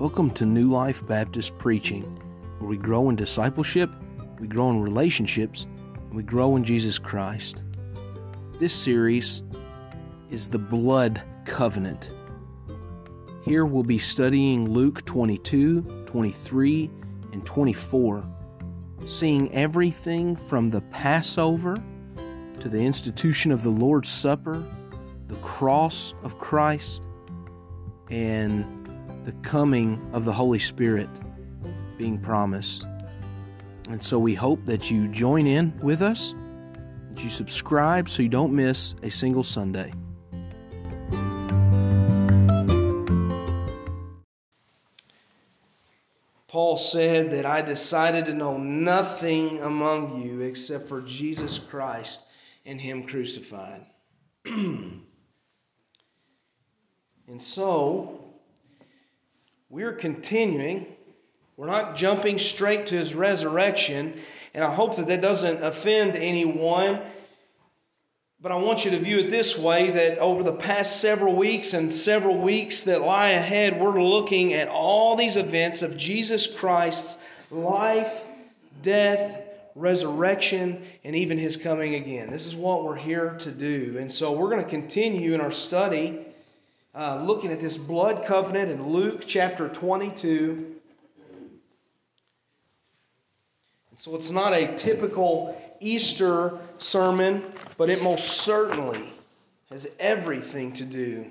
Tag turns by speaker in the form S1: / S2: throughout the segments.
S1: Welcome to New Life Baptist Preaching, where we grow in discipleship, we grow in relationships, and we grow in Jesus Christ. This series is the Blood Covenant. Here we'll be studying Luke 22, 23, and 24, seeing everything from the Passover to the institution of the Lord's Supper, the cross of Christ, and the coming of the Holy Spirit being promised. And so we hope that you join in with us, that you subscribe so you don't miss a single Sunday. Paul said that I decided to know nothing among you except for Jesus Christ and Him crucified. and so, we're continuing. We're not jumping straight to His resurrection, and I hope that that doesn't offend anyone. But I want you to view it this way that over the past several weeks and several weeks that lie ahead, we're looking at all these events of Jesus Christ's life, death, resurrection, and even his coming again. This is what we're here to do. And so we're going to continue in our study uh, looking at this blood covenant in Luke chapter 22. So it's not a typical Easter sermon, but it most certainly has everything to do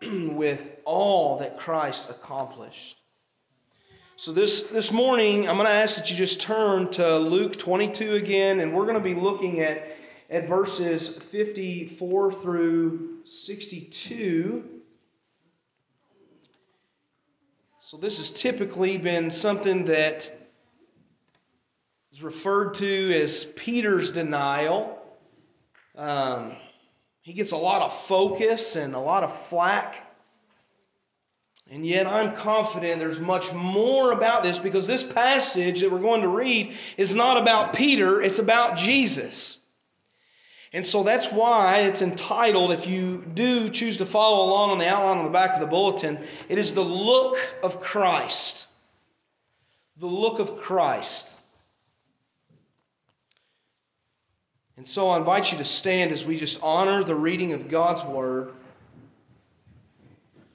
S1: with all that Christ accomplished. So this, this morning, I'm going to ask that you just turn to Luke 22 again, and we're going to be looking at, at verses 54 through 62. So this has typically been something that is referred to as Peter's denial. Um, he gets a lot of focus and a lot of flack. And yet, I'm confident there's much more about this because this passage that we're going to read is not about Peter, it's about Jesus. And so that's why it's entitled, if you do choose to follow along on the outline on the back of the bulletin, it is the look of Christ. The look of Christ. And so I invite you to stand as we just honor the reading of God's Word.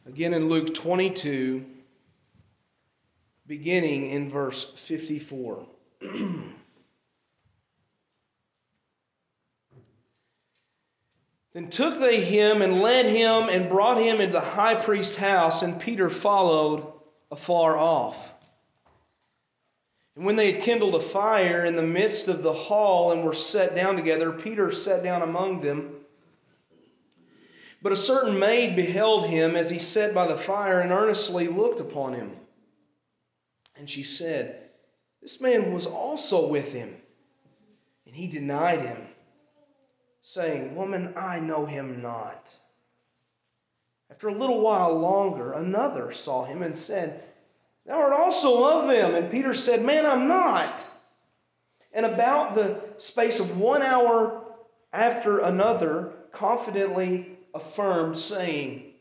S1: Again in Luke 22, beginning in verse 54. then took they him and led him and brought him into the high priest's house, and Peter followed afar off. And when they had kindled a fire in the midst of the hall and were set down together, Peter sat down among them. But a certain maid beheld him as he sat by the fire and earnestly looked upon him. And she said, This man was also with him. And he denied him, saying, Woman, I know him not. After a little while longer, another saw him and said, Thou art also of them. And Peter said, Man, I'm not. And about the space of one hour after another, confidently affirmed, saying,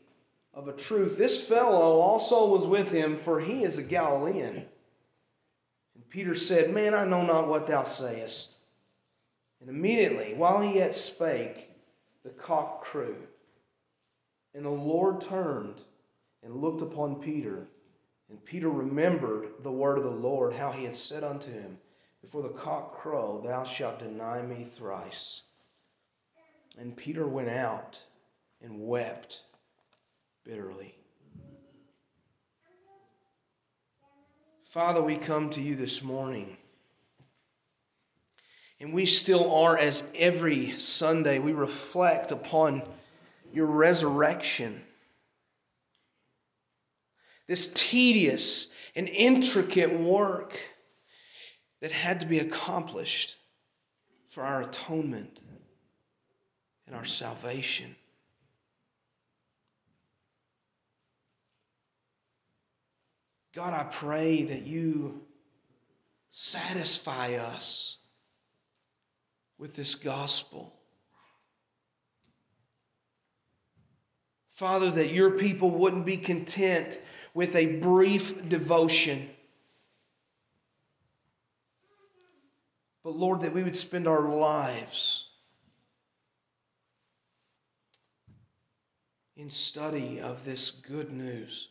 S1: Of a truth, this fellow also was with him, for he is a Galilean. And Peter said, Man, I know not what thou sayest. And immediately, while he yet spake, the cock crew. And the Lord turned and looked upon Peter. And Peter remembered the word of the Lord, how he had said unto him, Before the cock crow, thou shalt deny me thrice. And Peter went out and wept bitterly. Father, we come to you this morning. And we still are, as every Sunday, we reflect upon your resurrection this tedious and intricate work that had to be accomplished for our atonement and our salvation. God, I pray that you satisfy us with this gospel. Father, that your people wouldn't be content with a brief devotion. But Lord, that we would spend our lives in study of this good news.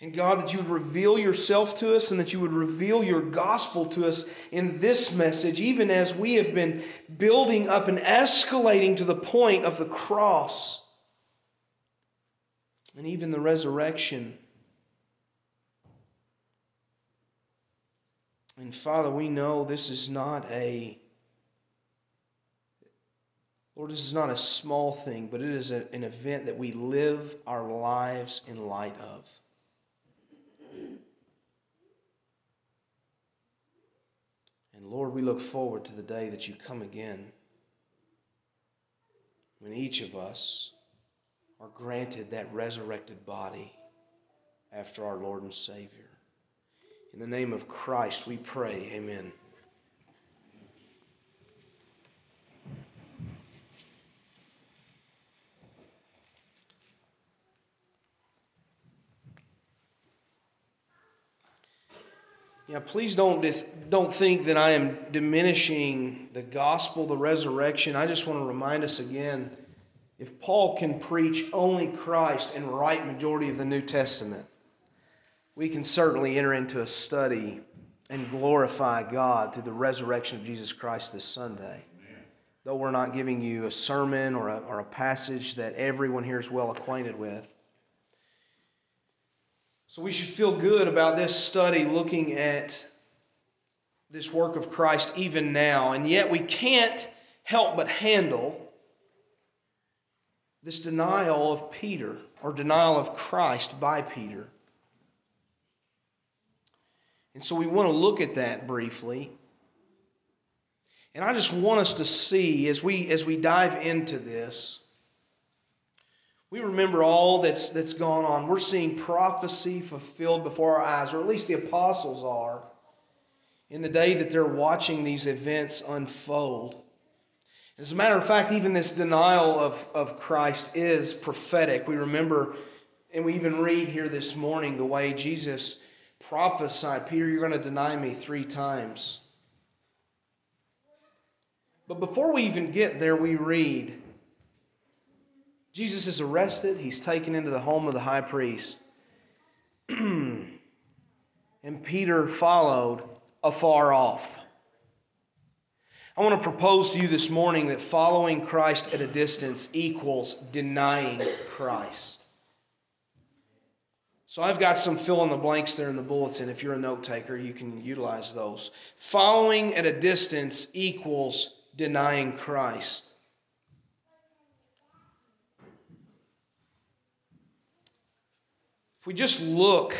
S1: And God, that you would reveal yourself to us and that you would reveal your gospel to us in this message, even as we have been building up and escalating to the point of the cross and even the resurrection. And Father, we know this is not a Lord, this is not a small thing, but it is a, an event that we live our lives in light of. And Lord, we look forward to the day that you come again when each of us are granted that resurrected body after our Lord and Savior. In the name of Christ, we pray. Amen. Yeah, please don't, don't think that I am diminishing the gospel, the resurrection. I just want to remind us again if Paul can preach only Christ and write majority of the New Testament, we can certainly enter into a study and glorify God through the resurrection of Jesus Christ this Sunday. Amen. Though we're not giving you a sermon or a, or a passage that everyone here is well acquainted with, so we should feel good about this study looking at this work of Christ even now. And yet we can't help but handle this denial of Peter or denial of Christ by Peter. And so we want to look at that briefly. And I just want us to see as we as we dive into this we remember all that's, that's gone on. We're seeing prophecy fulfilled before our eyes, or at least the apostles are, in the day that they're watching these events unfold. As a matter of fact, even this denial of, of Christ is prophetic. We remember, and we even read here this morning the way Jesus prophesied Peter, you're going to deny me three times. But before we even get there, we read Jesus is arrested, he's taken into the home of the high priest. and Peter followed afar off. I want to propose to you this morning that following Christ at a distance equals denying Christ. So I've got some fill in the blanks there in the bulletin. If you're a note taker, you can utilize those. Following at a distance equals denying Christ. If we just look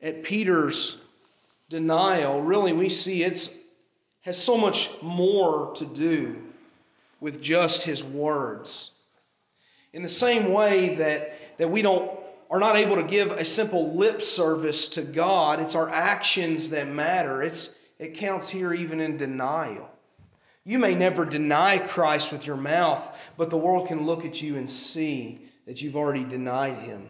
S1: at Peter's denial, really we see it's has so much more to do with just his words. In the same way that, that we don't are not able to give a simple lip service to God, it's our actions that matter. It's, it counts here even in denial. You may never deny Christ with your mouth, but the world can look at you and see that you've already denied him.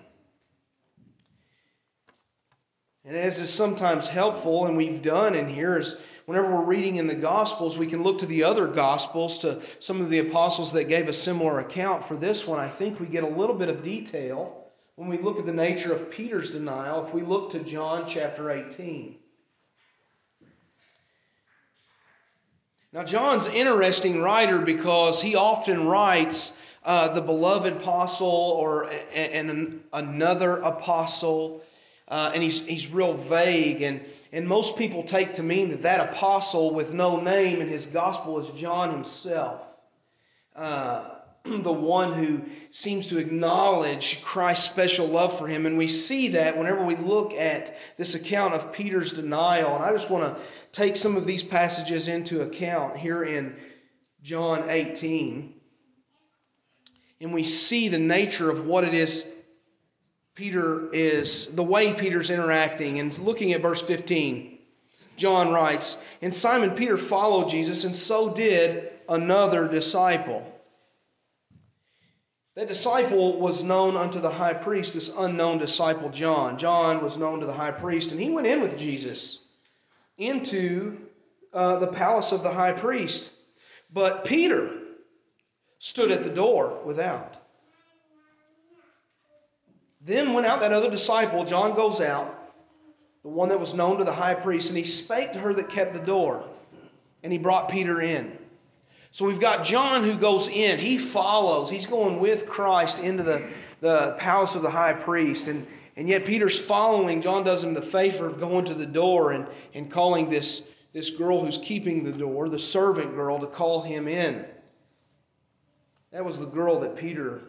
S1: And as is sometimes helpful, and we've done in here, is whenever we're reading in the Gospels, we can look to the other Gospels, to some of the apostles that gave a similar account. For this one, I think we get a little bit of detail when we look at the nature of Peter's denial if we look to John chapter 18. Now, John's interesting writer because he often writes uh, the beloved apostle or and another apostle. Uh, and he's, he's real vague. And, and most people take to mean that that apostle with no name in his gospel is John himself, uh, the one who seems to acknowledge Christ's special love for him. And we see that whenever we look at this account of Peter's denial. And I just want to take some of these passages into account here in John 18 and we see the nature of what it is Peter is, the way Peter's interacting. And looking at verse 15, John writes, And Simon Peter followed Jesus, and so did another disciple. That disciple was known unto the high priest, this unknown disciple, John. John was known to the high priest, and he went in with Jesus into uh, the palace of the high priest. But Peter stood at the door without. Then went out that other disciple, John goes out, the one that was known to the high priest, and he spake to her that kept the door, and he brought Peter in. So we've got John who goes in. He follows. He's going with Christ into the, the palace of the high priest. And, and yet Peter's following. John does him the favor of going to the door and, and calling this, this girl who's keeping the door, the servant girl, to call him in. That was the girl that Peter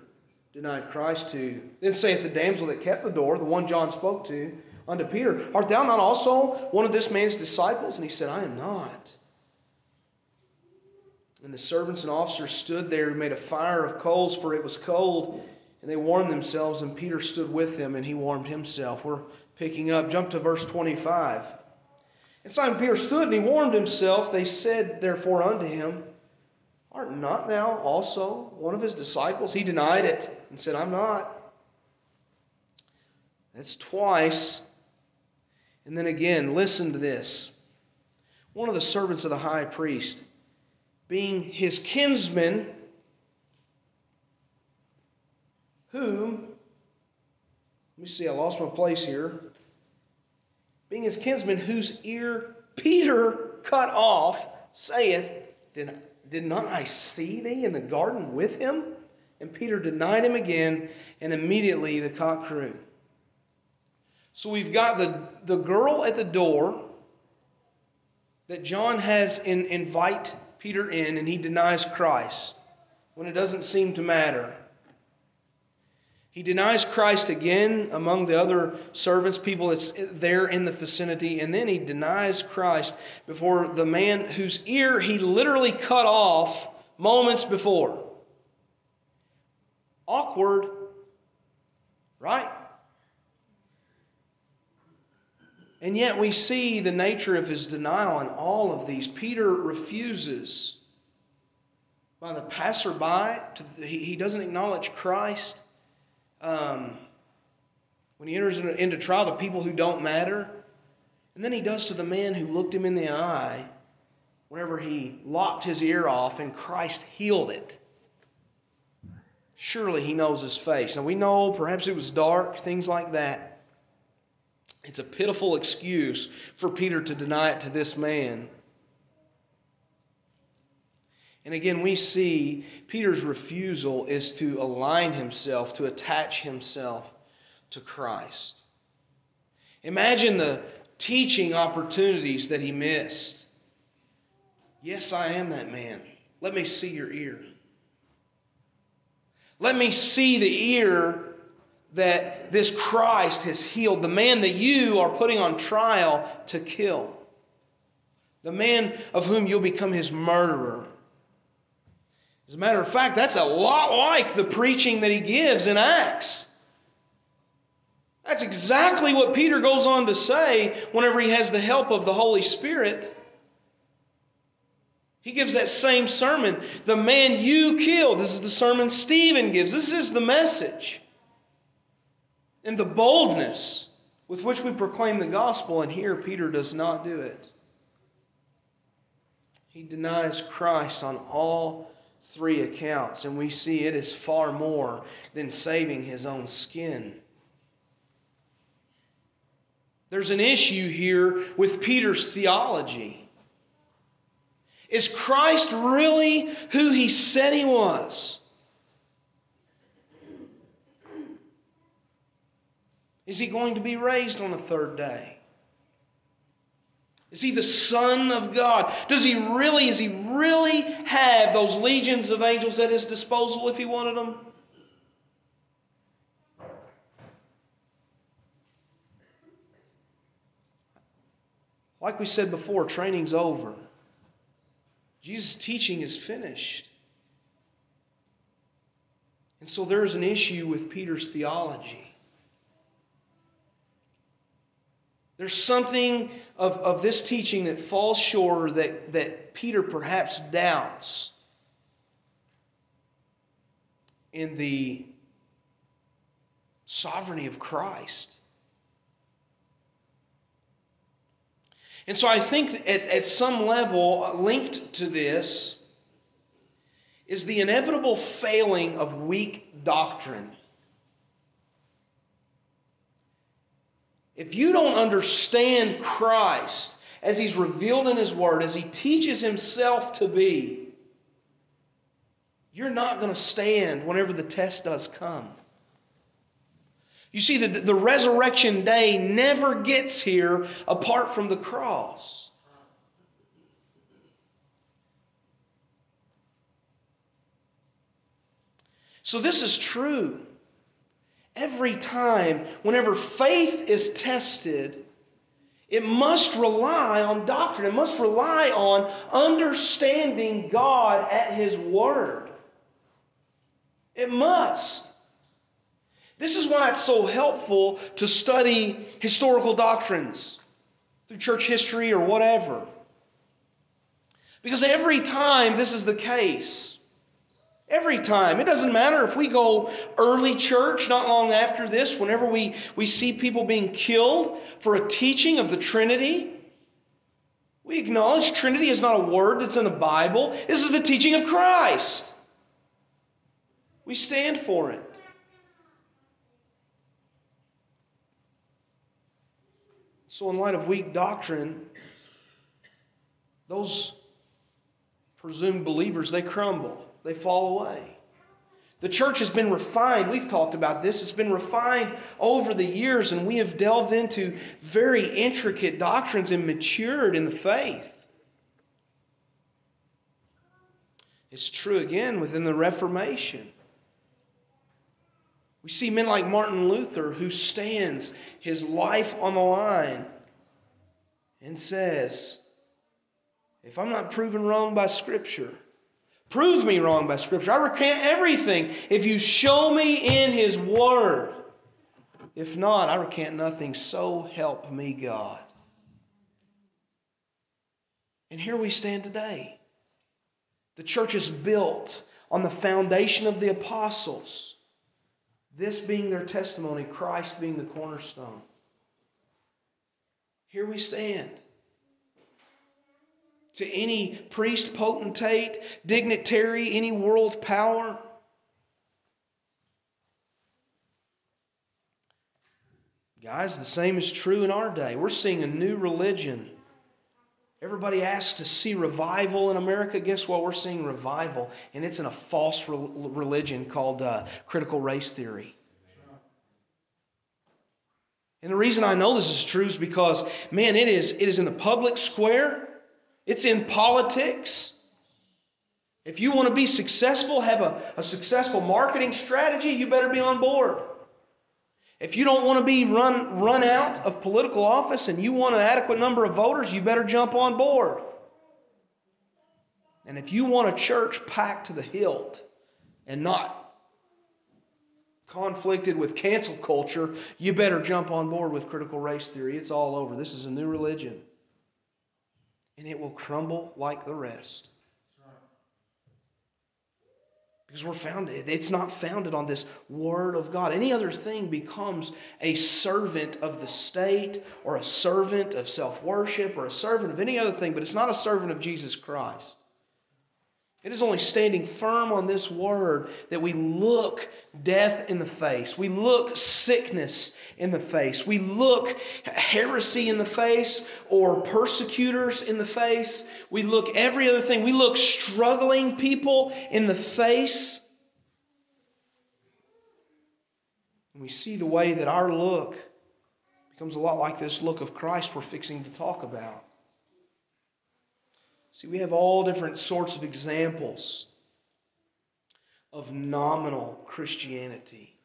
S1: denied Christ to. Then saith the damsel that kept the door, the one John spoke to, unto Peter, Art thou not also one of this man's disciples? And he said, I am not. And the servants and officers stood there and made a fire of coals, for it was cold, and they warmed themselves, and Peter stood with them, and he warmed himself. We're picking up. Jump to verse 25. And Simon Peter stood, and he warmed himself. They said, therefore, unto him, Art not thou also one of his disciples? He denied it and said, I'm not. That's twice. And then again, listen to this. One of the servants of the high priest being his kinsman, whom, let me see, I lost my place here. Being his kinsman, whose ear Peter cut off, saith, Did, not I see thee in the garden with him? And Peter denied him again, and immediately the cock crew. So we've got the, the girl at the door that John has in invite Peter in and he denies Christ when it doesn't seem to matter. He denies Christ again among the other servants, people that's there in the vicinity, and then he denies Christ before the man whose ear he literally cut off moments before. Awkward, right? And yet we see the nature of his denial in all of these. Peter refuses by the passerby, to, he, doesn't acknowledge Christ. Um, when he enters into trial to people who don't matter. And then he does to the man who looked him in the eye whenever he lopped his ear off and Christ healed it. Surely he knows his face. Now we know perhaps it was dark, things like that. It's a pitiful excuse for Peter to deny it to this man. And again, we see Peter's refusal is to align himself, to attach himself to Christ. Imagine the teaching opportunities that he missed. Yes, I am that man. Let me see your ear. Let me see the ear that this Christ has healed, the man that you are putting on trial to kill, the man of whom you'll become his murderer. As a matter of fact, that's a lot like the preaching that he gives in Acts. That's exactly what Peter goes on to say whenever he has the help of the Holy Spirit. He gives that same sermon. The man you killed. This is the sermon Stephen gives. This is the message and the boldness with which we proclaim the gospel, and here Peter does not do it. He denies Christ on all three accounts, and we see it is far more than saving his own skin. There's an issue here with Peter's theology. Is Christ really who he said he was? Is he going to be raised on the third day? Is he the Son of God? Does he really, is he really have those legions of angels at his disposal if he wanted them? Like we said before, training's over. Jesus' teaching is finished. And so there's an issue with Peter's theology. There's something of, of this teaching that falls short that, that Peter perhaps doubts. in the sovereignty of Christ. And so I think at, at some level, linked to this, is the inevitable failing of weak doctrine. If you don't understand Christ as he's revealed in his word, as he teaches himself to be, you're not going to stand whenever the test does come. You see, the, the resurrection day never gets here apart from the cross. So, this is true. Every time, whenever faith is tested, it must rely on doctrine. It must rely on understanding God at His Word. It must. This is why it's so helpful to study historical doctrines through church history or whatever. Because every time this is the case, Every time. It doesn't matter if we go early church, not long after this, whenever we, we see people being killed for a teaching of the Trinity. We acknowledge Trinity is not a word that's in the Bible. This is the teaching of Christ. We stand for it. So, in light of weak doctrine, those presumed believers, they crumble they fall away. The church has been refined. We've talked about this. It's been refined over the years, and we have delved into very intricate doctrines and matured in the faith. It's true again within the Reformation. We see men like Martin Luther who stands his life on the line and says, If I'm not proven wrong by Scripture, Prove me wrong by Scripture. I recant everything if you show me in His Word. If not, I recant nothing. So help me God. And here we stand today. The church is built on the foundation of the apostles, this being their testimony, Christ being the cornerstone. Here we stand to any priest, potentate, dignitary, any world power. Guys, the same is true in our day. We're seeing a new religion. Everybody asks to see revival in America. Guess what? We're seeing revival, and it's in a false religion called uh, critical race theory. And the reason I know this is true is because, man, it is, it is in the public square it's in politics. If you want to be successful, have a, a successful marketing strategy, you better be on board. If you don't want to be run, run out of political office and you want an adequate number of voters, you better jump on board. And if you want a church packed to the hilt and not conflicted with cancel culture, you better jump on board with critical race theory. It's all over. This is a new religion and it will crumble like the rest. Because we're founded, it's not founded on this word of God. Any other thing becomes a servant of the state or a servant of self worship or a servant of any other thing, but it's not a servant of Jesus Christ. It is only standing firm on this word that we look death in the face. We look sickness in the face. We look heresy in the face or persecutors in the face. We look every other thing. We look struggling people in the face. And we see the way that our look becomes a lot like this look of Christ we're fixing to talk about. See, we have all different sorts of examples of nominal Christianity.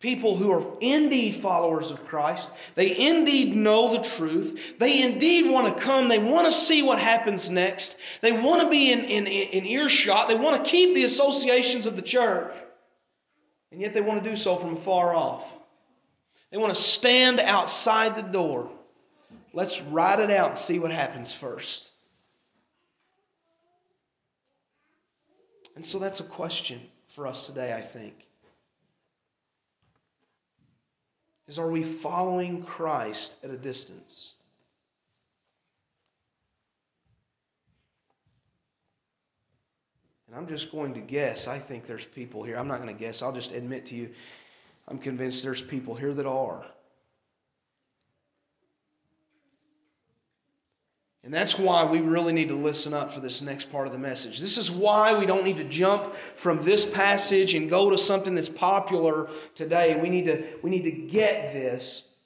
S1: People who are indeed followers of Christ, they indeed know the truth, they indeed want to come, they want to see what happens next, they want to be in, in, in earshot, they want to keep the associations of the church, and yet they want to do so from far off. They want to stand outside the door Let's ride it out and see what happens first. And so that's a question for us today, I think. Is are we following Christ at a distance? And I'm just going to guess. I think there's people here. I'm not going to guess. I'll just admit to you, I'm convinced there's people here that are. And that's why we really need to listen up for this next part of the message. This is why we don't need to jump from this passage and go to something that's popular today. We need to, we need to get this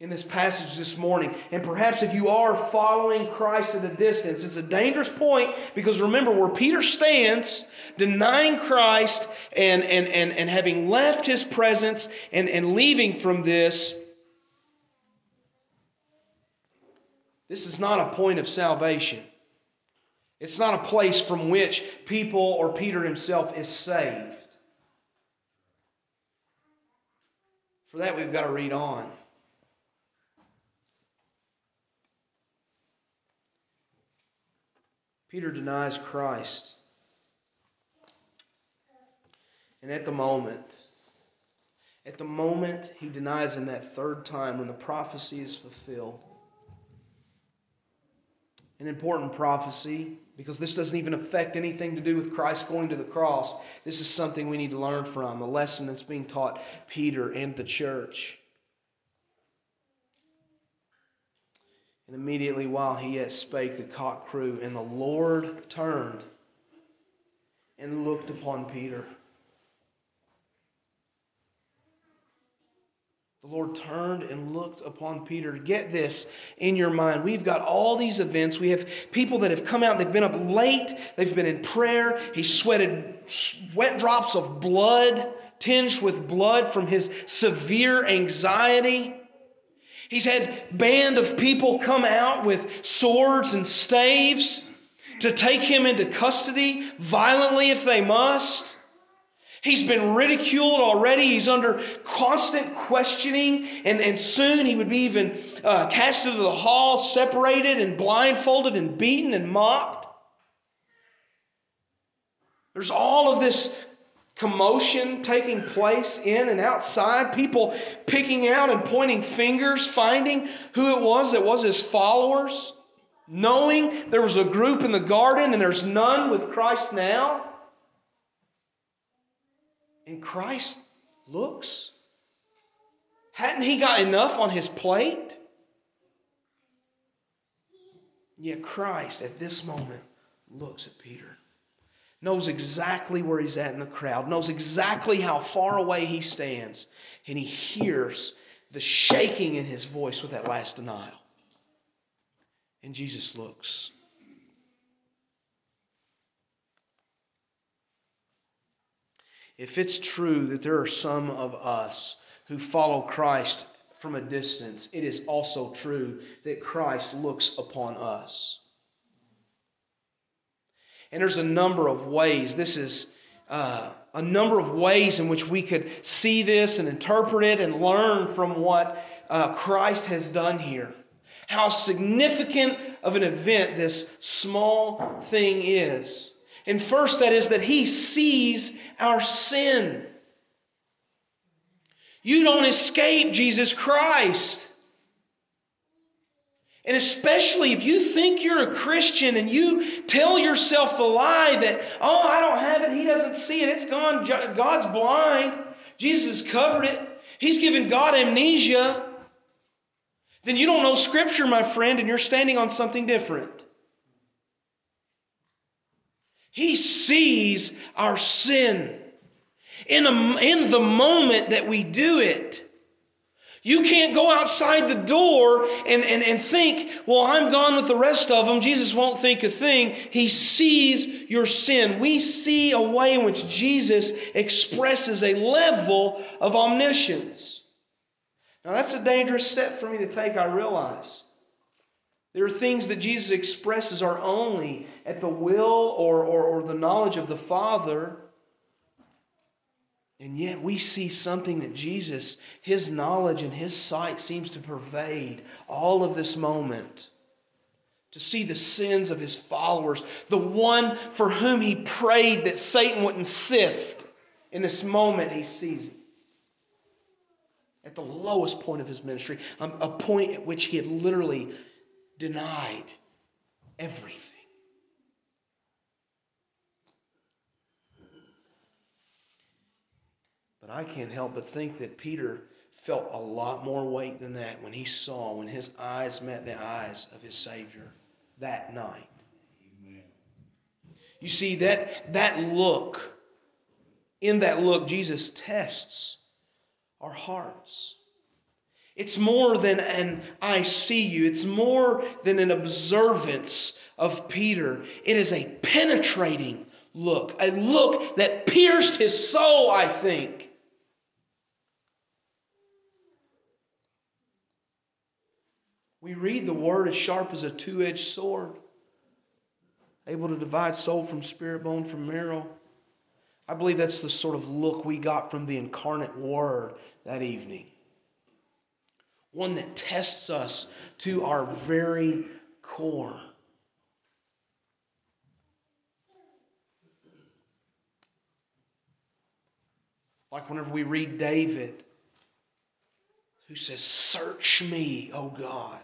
S1: in this passage this morning. And perhaps if you are following Christ at a distance, it's a dangerous point because remember where Peter stands, denying Christ and, and, and, and having left his presence and, and leaving from this This is not a point of salvation. It's not a place from which people or Peter himself is saved. For that, we've got to read on. Peter denies Christ. And at the moment, at the moment he denies him that third time when the prophecy is fulfilled, an important prophecy because this doesn't even affect anything to do with Christ going to the cross. This is something we need to learn from, a lesson that's being taught Peter and the church. And immediately while he yet spake, the cock crew, and the Lord turned and looked upon Peter. The Lord turned and looked upon Peter. Get this in your mind. We've got all these events. We have people that have come out, they've been up late, they've been in prayer. He sweated sweat drops of blood, tinged with blood from his severe anxiety. He's had band of people come out with swords and staves to take him into custody violently if they must. He's been ridiculed already. He's under constant questioning, and, and soon he would be even uh, cast into the hall, separated and blindfolded and beaten and mocked. There's all of this commotion taking place in and outside, people picking out and pointing fingers, finding who it was that was his followers, knowing there was a group in the garden and there's none with Christ now. And Christ looks. Hadn't he got enough on his plate? Yet Christ, at this moment, looks at Peter, knows exactly where he's at in the crowd, knows exactly how far away he stands, and he hears the shaking in his voice with that last denial. And Jesus looks. If it's true that there are some of us who follow Christ from a distance, it is also true that Christ looks upon us. And there's a number of ways. This is uh, a number of ways in which we could see this and interpret it and learn from what uh, Christ has done here. How significant of an event this small thing is. And first, that is that he sees our sin. You don't escape Jesus Christ. And especially if you think you're a Christian and you tell yourself the lie that, oh, I don't have it, he doesn't see it, it's gone, God's blind, Jesus covered it, he's given God amnesia, then you don't know Scripture, my friend, and you're standing on something different. He sees our sin in, a, in the moment that we do it. You can't go outside the door and, and, and think, well, I'm gone with the rest of them. Jesus won't think a thing. He sees your sin. We see a way in which Jesus expresses a level of omniscience. Now, that's a dangerous step for me to take, I realize. There are things that Jesus expresses are only at the will or, or, or the knowledge of the Father. And yet we see something that Jesus, his knowledge and his sight seems to pervade all of this moment to see the sins of his followers, the one for whom he prayed that Satan wouldn't sift. In this moment, he sees it. At the lowest point of his ministry, um, a point at which he had literally denied everything. But I can't help but think that Peter felt a lot more weight than that when he saw, when his eyes met the eyes of his Savior that night. You see, that, that look, in that look, Jesus tests our hearts. It's more than an I see you, it's more than an observance of Peter. It is a penetrating look, a look that pierced his soul, I think. We read the word as sharp as a two edged sword, able to divide soul from spirit, bone from marrow. I believe that's the sort of look we got from the incarnate word that evening. One that tests us to our very core. Like whenever we read David, who says, Search me, O God.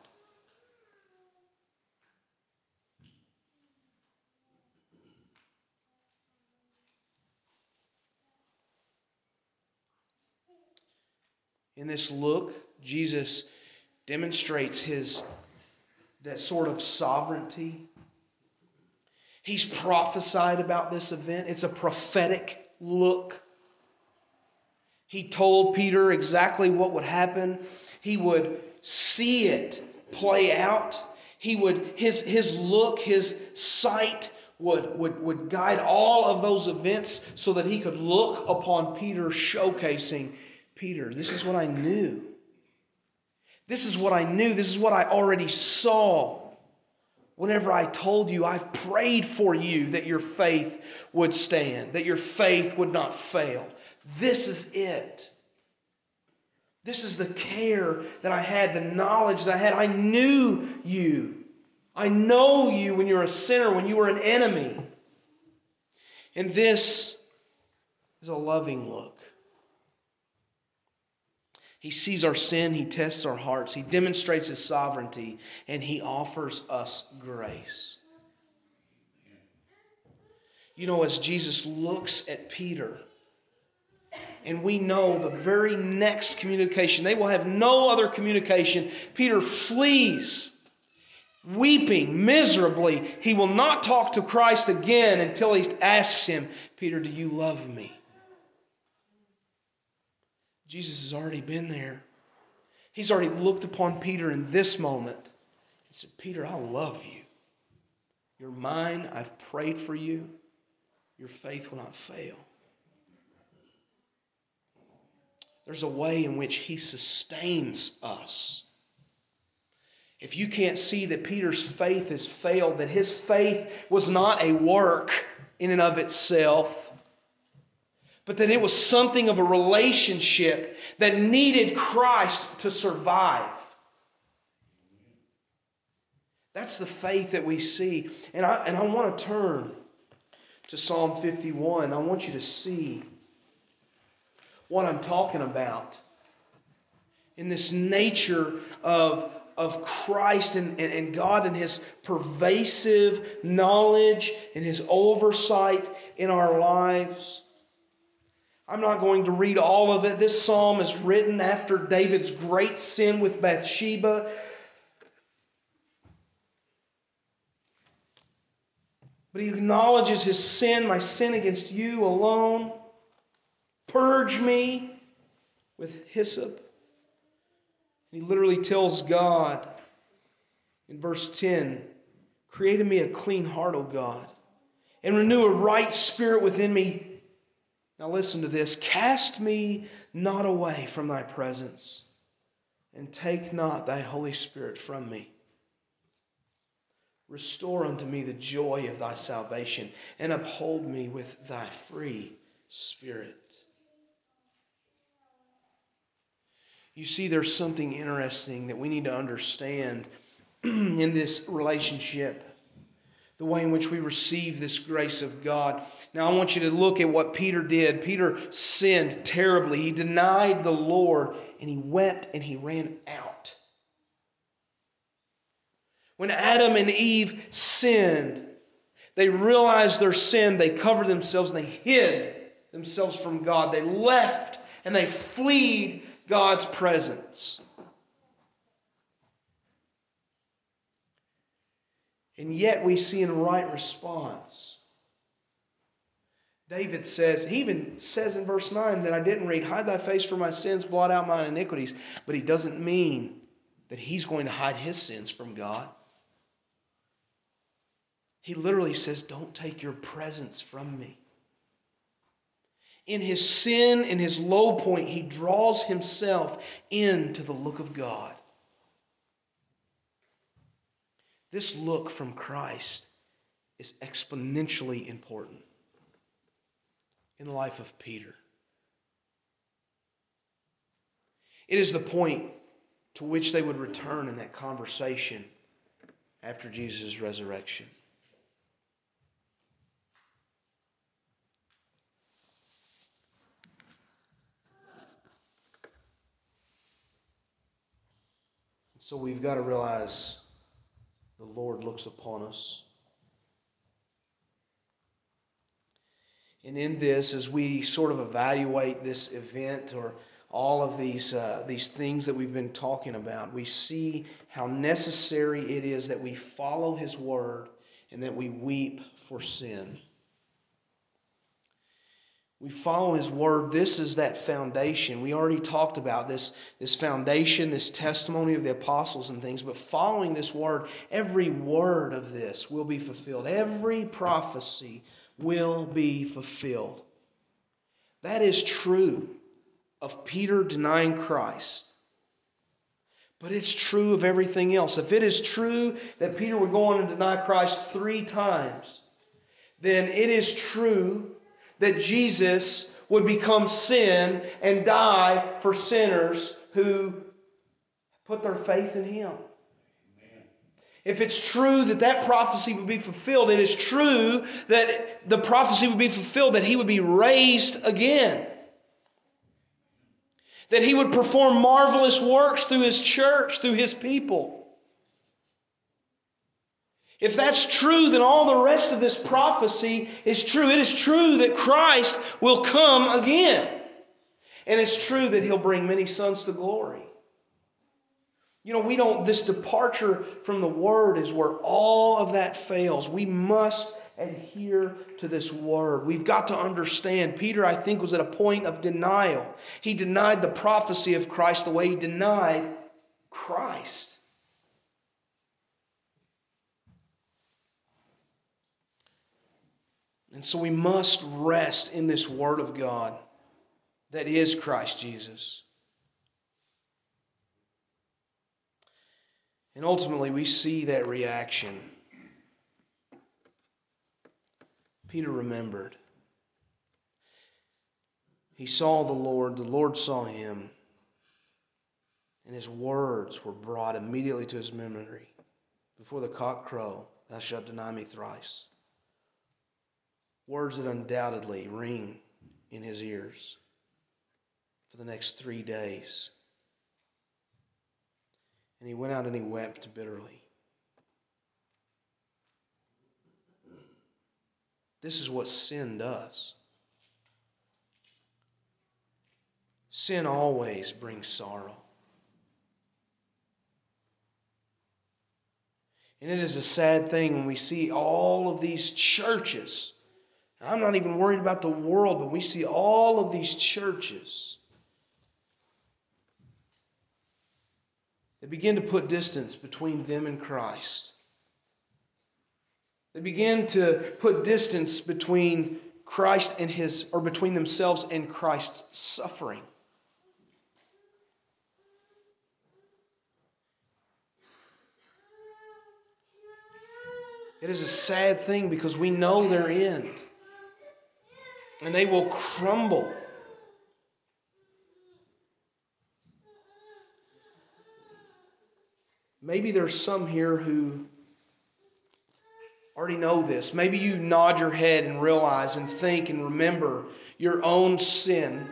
S1: In this look, Jesus demonstrates his that sort of sovereignty. He's prophesied about this event. It's a prophetic look. He told Peter exactly what would happen. He would see it play out. He would his his look, his sight would, would, would guide all of those events so that he could look upon Peter showcasing Peter, this is what I knew. This is what I knew. This is what I already saw. Whenever I told you, I've prayed for you that your faith would stand, that your faith would not fail. This is it. This is the care that I had, the knowledge that I had. I knew you. I know you when you're a sinner, when you were an enemy. And this is a loving look. He sees our sin, He tests our hearts, He demonstrates His sovereignty, and He offers us grace. You know, as Jesus looks at Peter, and we know the very next communication, they will have no other communication. Peter flees, weeping miserably. He will not talk to Christ again until he asks him, Peter, do you love me? Jesus has already been there. He's already looked upon Peter in this moment and said, Peter, I love you. You're mine. I've prayed for you. Your faith will not fail. There's a way in which he sustains us. If you can't see that Peter's faith has failed, that his faith was not a work in and of itself, but that it was something of a relationship that needed Christ to survive. That's the faith that we see. And I, and I want to turn to Psalm 51. I want you to see what I'm talking about in this nature of, of Christ and, and, and God and His pervasive knowledge and His oversight in our lives. I'm not going to read all of it. This psalm is written after David's great sin with Bathsheba. But he acknowledges his sin, my sin against you alone. Purge me with hyssop. He literally tells God in verse 10 Create in me a clean heart, O God, and renew a right spirit within me. Now, listen to this Cast me not away from thy presence, and take not thy Holy Spirit from me. Restore unto me the joy of thy salvation, and uphold me with thy free spirit. You see, there's something interesting that we need to understand in this relationship, the way in which we receive this grace of God. Now, I want you to look at what Peter did. Peter sinned terribly, he denied the Lord, and he wept and he ran out. When Adam and Eve sinned, they realized their sin, they covered themselves, and they hid themselves from God. They left and they fled God's presence. And yet we see in right response. David says, he even says in verse 9 that I didn't read, hide thy face from my sins, blot out mine iniquities. But he doesn't mean that he's going to hide his sins from God. He literally says, Don't take your presence from me. In his sin, in his low point, he draws himself into the look of God. This look from Christ is exponentially important in the life of Peter. It is the point to which they would return in that conversation after Jesus' resurrection. So we've got to realize the Lord looks upon us. And in this, as we sort of evaluate this event or all of these, uh, these things that we've been talking about, we see how necessary it is that we follow His word and that we weep for sin we follow his word. This is that foundation. We already talked about this this foundation this testimony of the apostles and things but following this word every word of this will be fulfilled. Every prophecy will be fulfilled. That is true of peter denying christ but it's true of everything else. If it is true that peter would go on and deny christ three times then it is true that Jesus would become sin and die for sinners who put their faith in him. If it's true that that prophecy would be fulfilled, it is true that the prophecy would be fulfilled that he would be raised again. That he would perform marvelous works through his church, through his people. If that's true, then all the rest of this prophecy is true. It is true that Christ will come again. And it's true that he'll bring many sons to glory. You know, we don't, this departure from the word is where all of that fails. We must adhere to this word. We've got to understand. Peter, I think, was at a point of denial. He denied the prophecy of Christ the way he denied Christ. And so we must rest in this Word of God that is Christ Jesus. And ultimately, we see that reaction. Peter remembered. He saw the Lord, the Lord saw him, and his words were brought immediately to his memory. Before the cock crow, thou shalt deny me thrice. Words that undoubtedly ring in his ears for the next three days. And he went out and he wept bitterly. This is what sin does. Sin always brings sorrow. And it is a sad thing when we see all of these churches I'm not even worried about the world, but we see all of these churches that begin to put distance between them and Christ. They begin to put distance between Christ and his, or between themselves and Christ's suffering. It is a sad thing because we know their end and they will crumble. maybe there's some here who already know this. Maybe you nod your head and realize and think and remember your own sin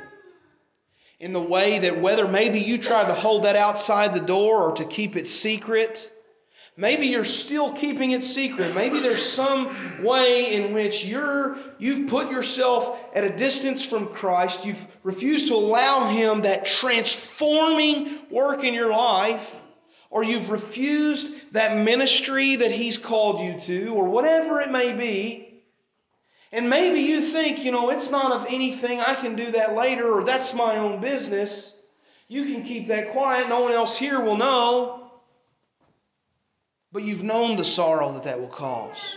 S1: in the way that whether maybe you tried to hold that outside the door or to keep it secret, maybe you're still keeping it secret. Maybe there's some way in which you're you've put yourself at a distance from Christ. You've refused to allow him that transforming work in your life or you've refused that ministry that he's called you to or whatever it may be. And maybe you think, you know, it's not of anything, I can do that later, or that's my own business. You can keep that quiet, no one else here will know. But you've known the sorrow that that will cause.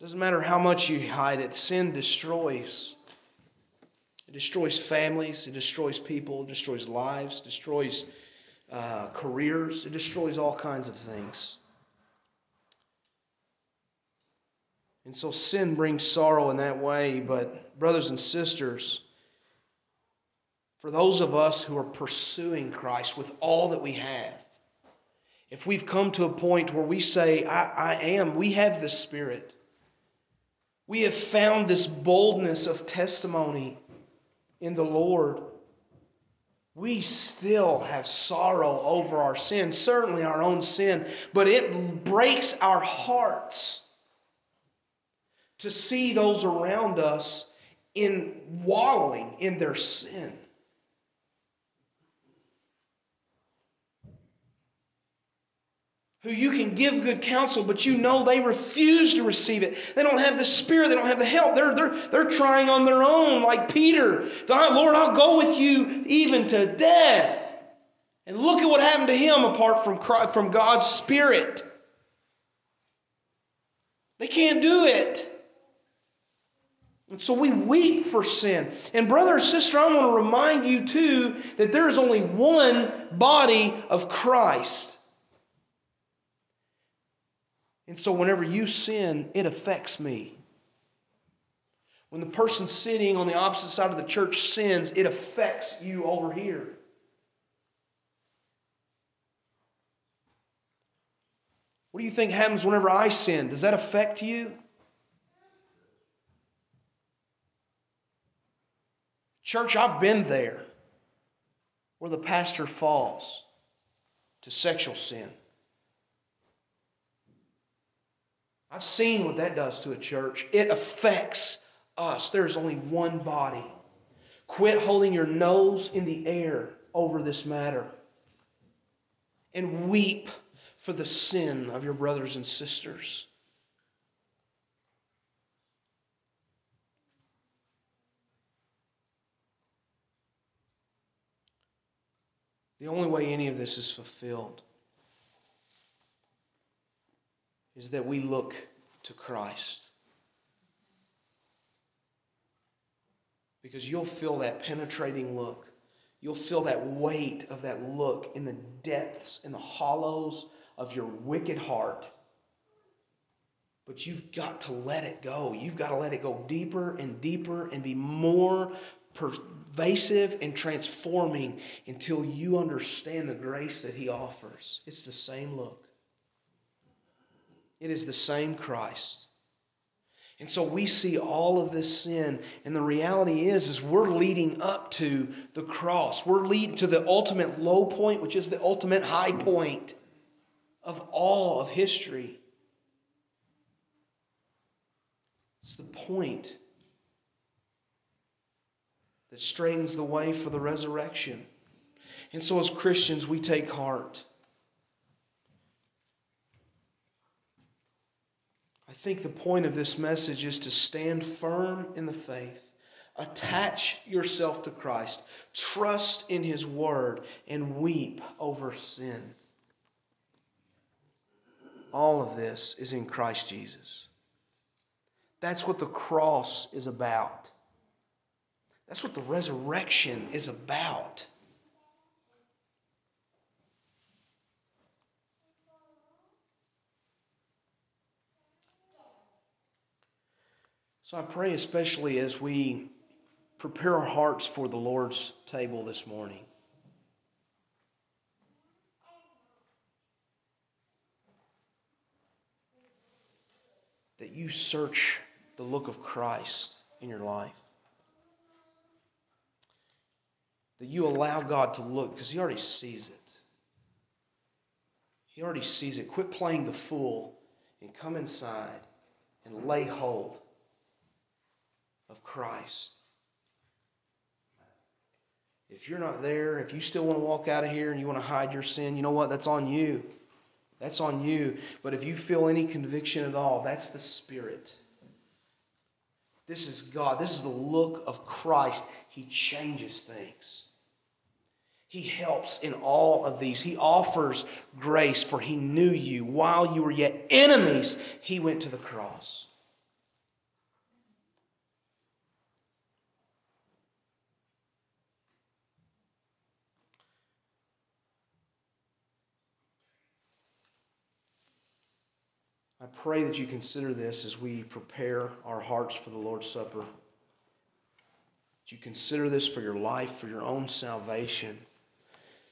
S1: Doesn't matter how much you hide it, sin destroys. It destroys families, it destroys people, it destroys lives, destroys uh, careers, it destroys all kinds of things. And so sin brings sorrow in that way, but brothers and sisters, for those of us who are pursuing Christ with all that we have, if we've come to a point where we say, I, I am, we have the Spirit. We have found this boldness of testimony in the Lord we still have sorrow over our sin, certainly our own sin, but it breaks our hearts to see those around us in wallowing in their sin. Who you can give good counsel, but you know they refuse to receive it. They don't have the spirit, they don't have the help. They're, they're, they're trying on their own, like Peter. Ah, Lord, I'll go with you even to death. And look at what happened to him apart from, Christ, from God's Spirit. They can't do it. And so we weep for sin. And brother and sister, I want to remind you too that there is only one body of Christ. And so whenever you sin, it affects me. When the person sitting on the opposite side of the church sins, it affects you over here. What do you think happens whenever I sin? Does that affect you? Church, I've been there where the pastor falls to sexual sin. I've seen what that does to a church. It affects us. There's only one body. Quit holding your nose in the air over this matter and weep for the sin of your brothers and sisters. The only way any of this is fulfilled is that we look to Christ. Because you'll feel that penetrating look. You'll feel that weight of that look in the depths, in the hollows of your wicked heart. But you've got to let it go. You've got to let it go deeper and deeper and be more pervasive and transforming until you understand the grace that He offers. It's the same look. It is the same Christ. And so we see all of this sin, and the reality is, is we're leading up to the cross. We're leading to the ultimate low point, which is the ultimate high point of all of history. It's the point that straightens the way for the resurrection. And so, as Christians, we take heart. I think the point of this message is to stand firm in the faith, attach yourself to Christ, trust in His Word, and weep over sin. All of this is in Christ Jesus. That's what the cross is about. That's what the resurrection is about. So I pray, especially as we prepare our hearts for the Lord's table this morning. That you search the look of Christ in your life. That you allow God to look because He already sees it. He already sees it. Quit playing the fool and come inside and lay hold of Christ. If you're not there, if you still want to walk out of here and you want to hide your sin, you know what? That's on you. That's on you. But if you feel any conviction at all, that's the Spirit. This is God. This is the look of Christ. He changes things. He helps in all of these. He offers grace, for He knew you while you were yet enemies. He went to the cross. I pray that you consider this as we prepare our hearts for the Lord's Supper. That you consider this for your life, for your own salvation.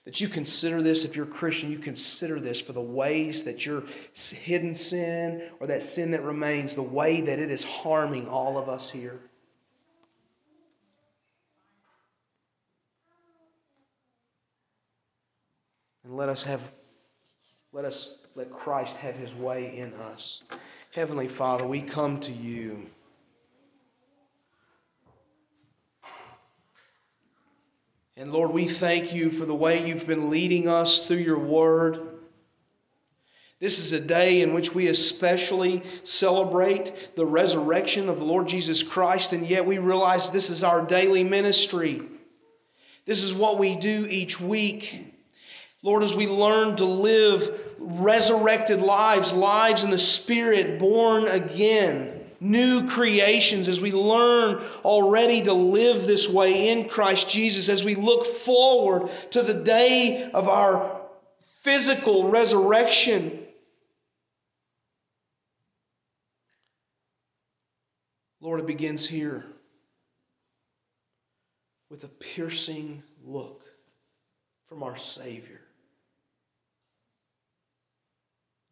S1: That you consider this, if you're a Christian, you consider this for the ways that your hidden sin or that sin that remains, the way that it is harming all of us here. And let us have, let us let Christ have his way in us. Heavenly Father, we come to you. And Lord, we thank you for the way you've been leading us through your word. This is a day in which we especially celebrate the resurrection of the Lord Jesus Christ, and yet we realize this is our daily ministry. This is what we do each week. Lord, as we learn to live resurrected lives, lives in the Spirit, born again, new creations, as we learn already to live this way in Christ Jesus, as we look forward to the day of our physical resurrection. Lord, it begins here with a piercing look from our Savior.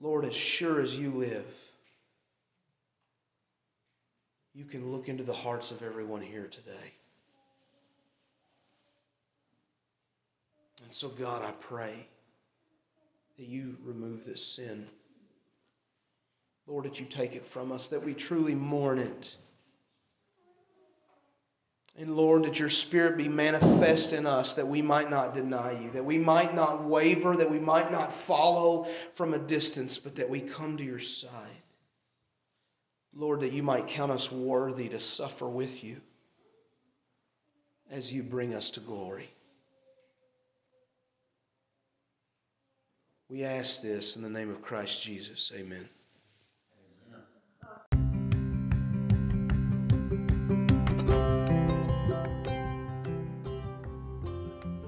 S1: Lord, as sure as you live, you can look into the hearts of everyone here today. And so, God, I pray that you remove this sin. Lord, that you take it from us, that we truly mourn it and Lord, that your Spirit be manifest in us, that we might not deny you, that we might not waver, that we might not follow from a distance, but that we come to your side. Lord, that you might count us worthy to suffer with you as you bring us to glory. We ask this in the name of Christ Jesus. Amen.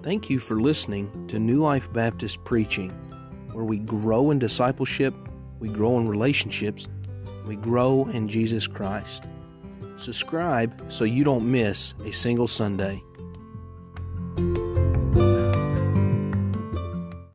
S1: Thank you for listening to New Life Baptist Preaching, where we grow in discipleship, we grow in relationships, we grow in Jesus Christ. Subscribe so you don't miss a single Sunday.